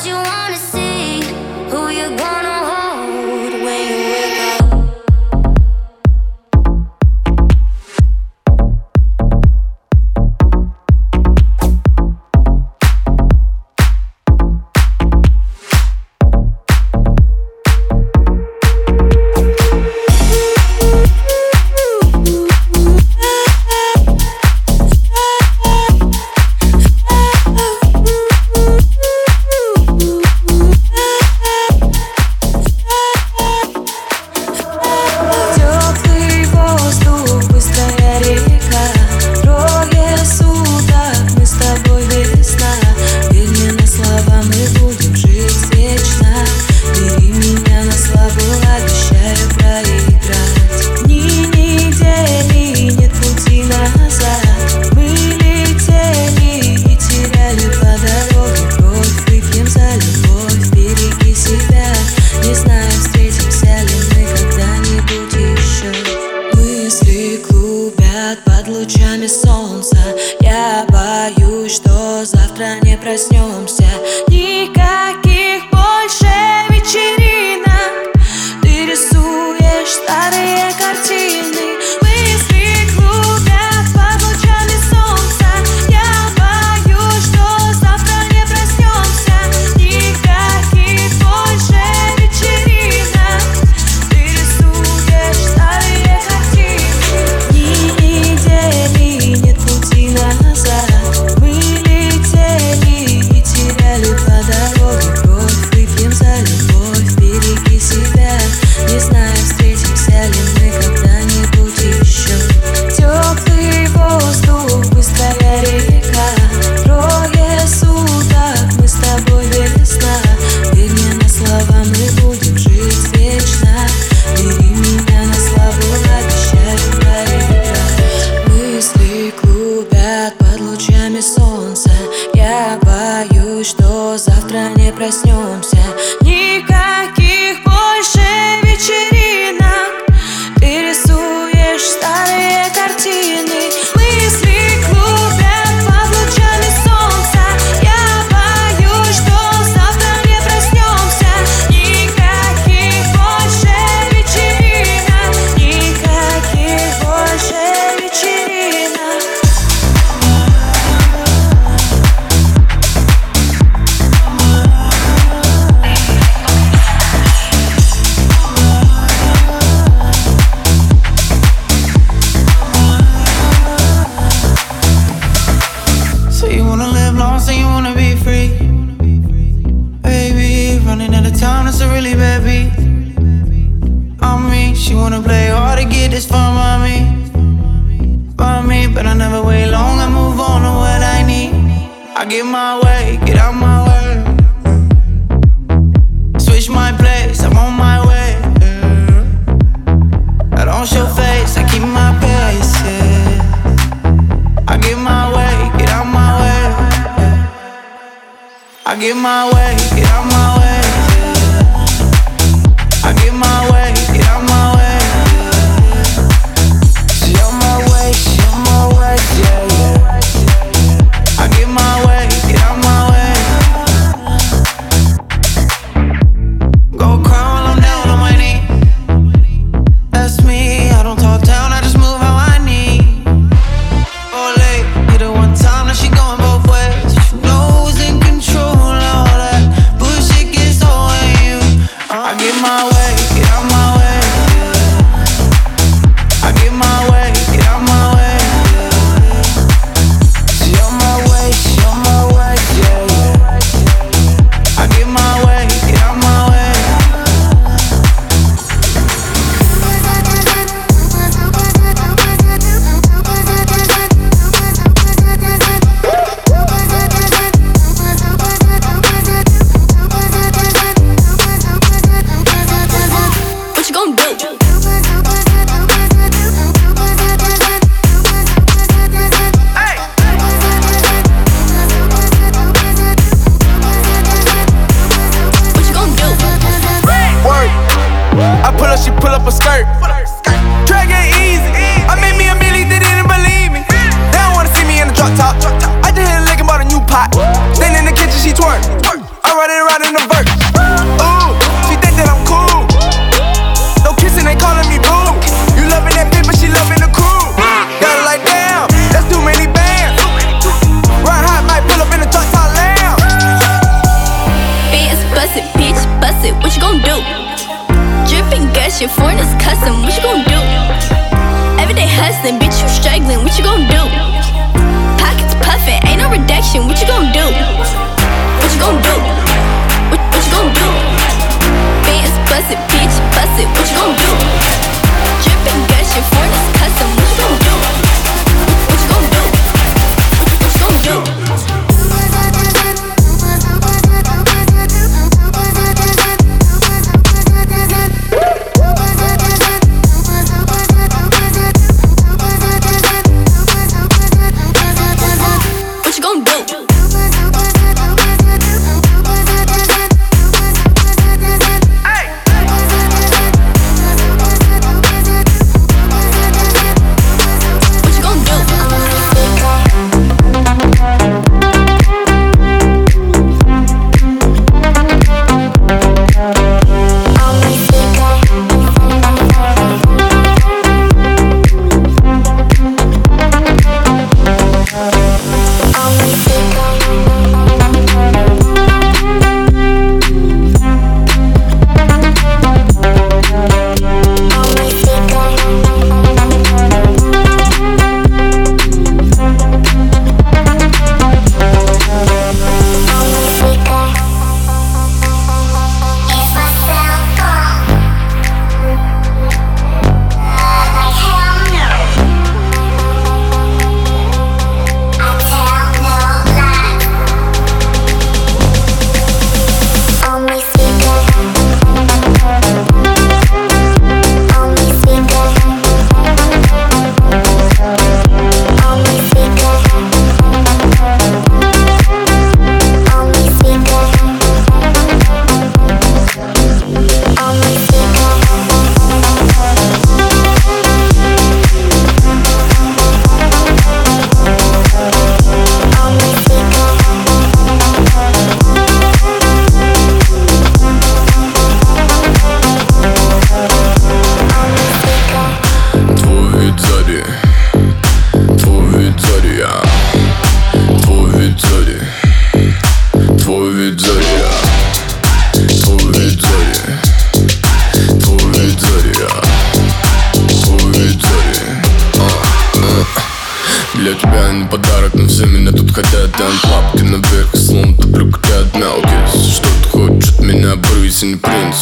what you want проснется. get my way, get out my way. Switch my place, I'm on my way. I don't show face, I keep my pace. Yeah. I get my way, get out my way. I get my way, get out my way. she pull up a skirt. Drag it. struggling, what you gon' do? Pockets puffin', ain't no reduction, what you gon' do? What you gon' do? What, what you gon' do? Fans bust it, bitch, bust it, what you gon' do? Drippin' gushin', for this custom,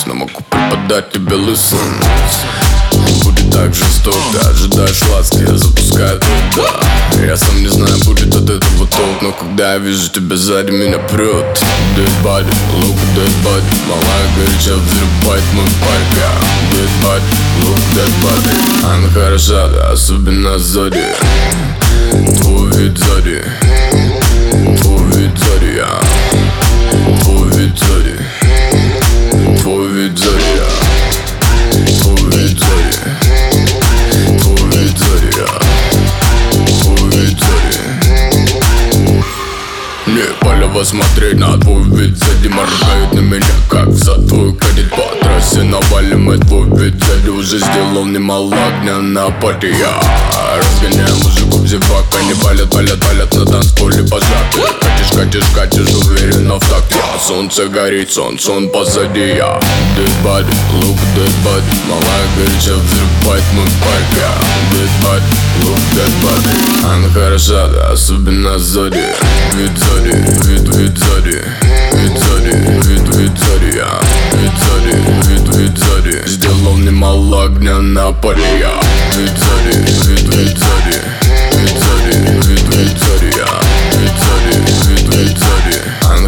Но могу преподать тебе лысым Будет так жестоко, ожидаешь ласки, я запускаю туда. Я сам не знаю, будет от этого толк Но когда я вижу тебя сзади, меня прет. Dead body, look dead body. Малая горяча взрывает мой парк Dead body, look dead body. Она хороша, да, особенно сзади. Твой вид сзади. Твой вид сзади, я. Твой вид сзади Твой вид сзади, я Твой вид сзади Твой вид сзади, я Твой вид сзади Не полево смотреть на твой вид сзади Моргают на меня, как за твой кредит. По трассе Навалим и твой вид сзади Уже сделал немало огня на паре. Я разгоняю музыку в зевак Они палят, палят, палят на танцполе пожаты Катишь, катишь, уверенно в такте Солнце горит, сон, сон позади я. Dead body, look dead body Малая горяча взрывает мой парк Я Dead body, look dead body Она хороша, да, особенно сзади Вид сзади, вид, вид сзади Вид сзади, вид, вид сзади я. Вид сзади, вид, вид сзади Сделал немало огня на поле я. Вид сзади, вид, Вид сзади,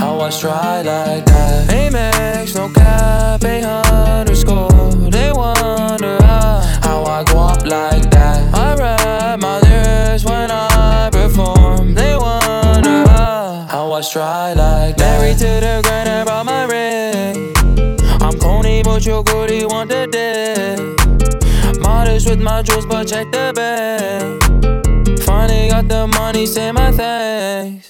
how I try like that. Amex, no cap, a underscore They wonder how, how I go up like that. I rap my lyrics when I perform. They wonder how, how I try like that. Married to the grind, I brought my ring. I'm corny, but you're good, you want the dick. Modest with my jewels, but check the bag. Finally got the money, say my thanks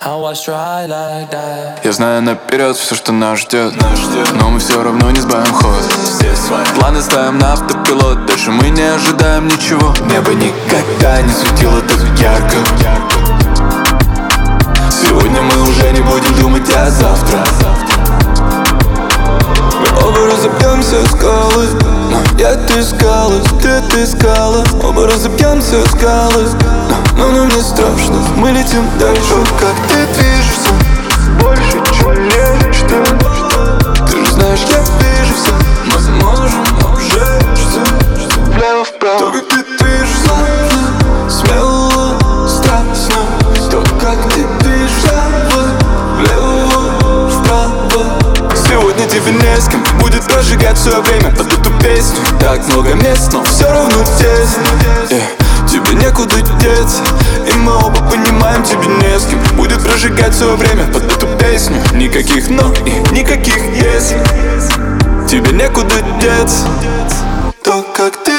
How I try like that. Я знаю наперед все, что нас ждет Но мы все равно не сбавим ход. Планы ставим на автопилот. Дальше мы не ожидаем ничего. Небо никогда не светило так ярко. Сегодня мы уже не будем думать о завтра. Мы оба разобьемся в скалы. Но я ты скалы, ты ты скала Оба разобьемся в скалы Но, нам не страшно, мы летим дальше. Как ты движешься больше, чем нечто Ты же знаешь, я вижу все Мы можем обжечься. Влево-вправо То, как ты движешься Смело, страстно. То, как ты движешься Влево-вправо Сегодня тебе не с кем Будет прожигать все время. Под эту песню. Так много мест, но все равно тесно yeah. Тебе некуда деться И мы оба понимаем, тебе не с кем. Будет прожигать свое время под эту песню. Никаких но и никаких если Тебе некуда деться. То, как ты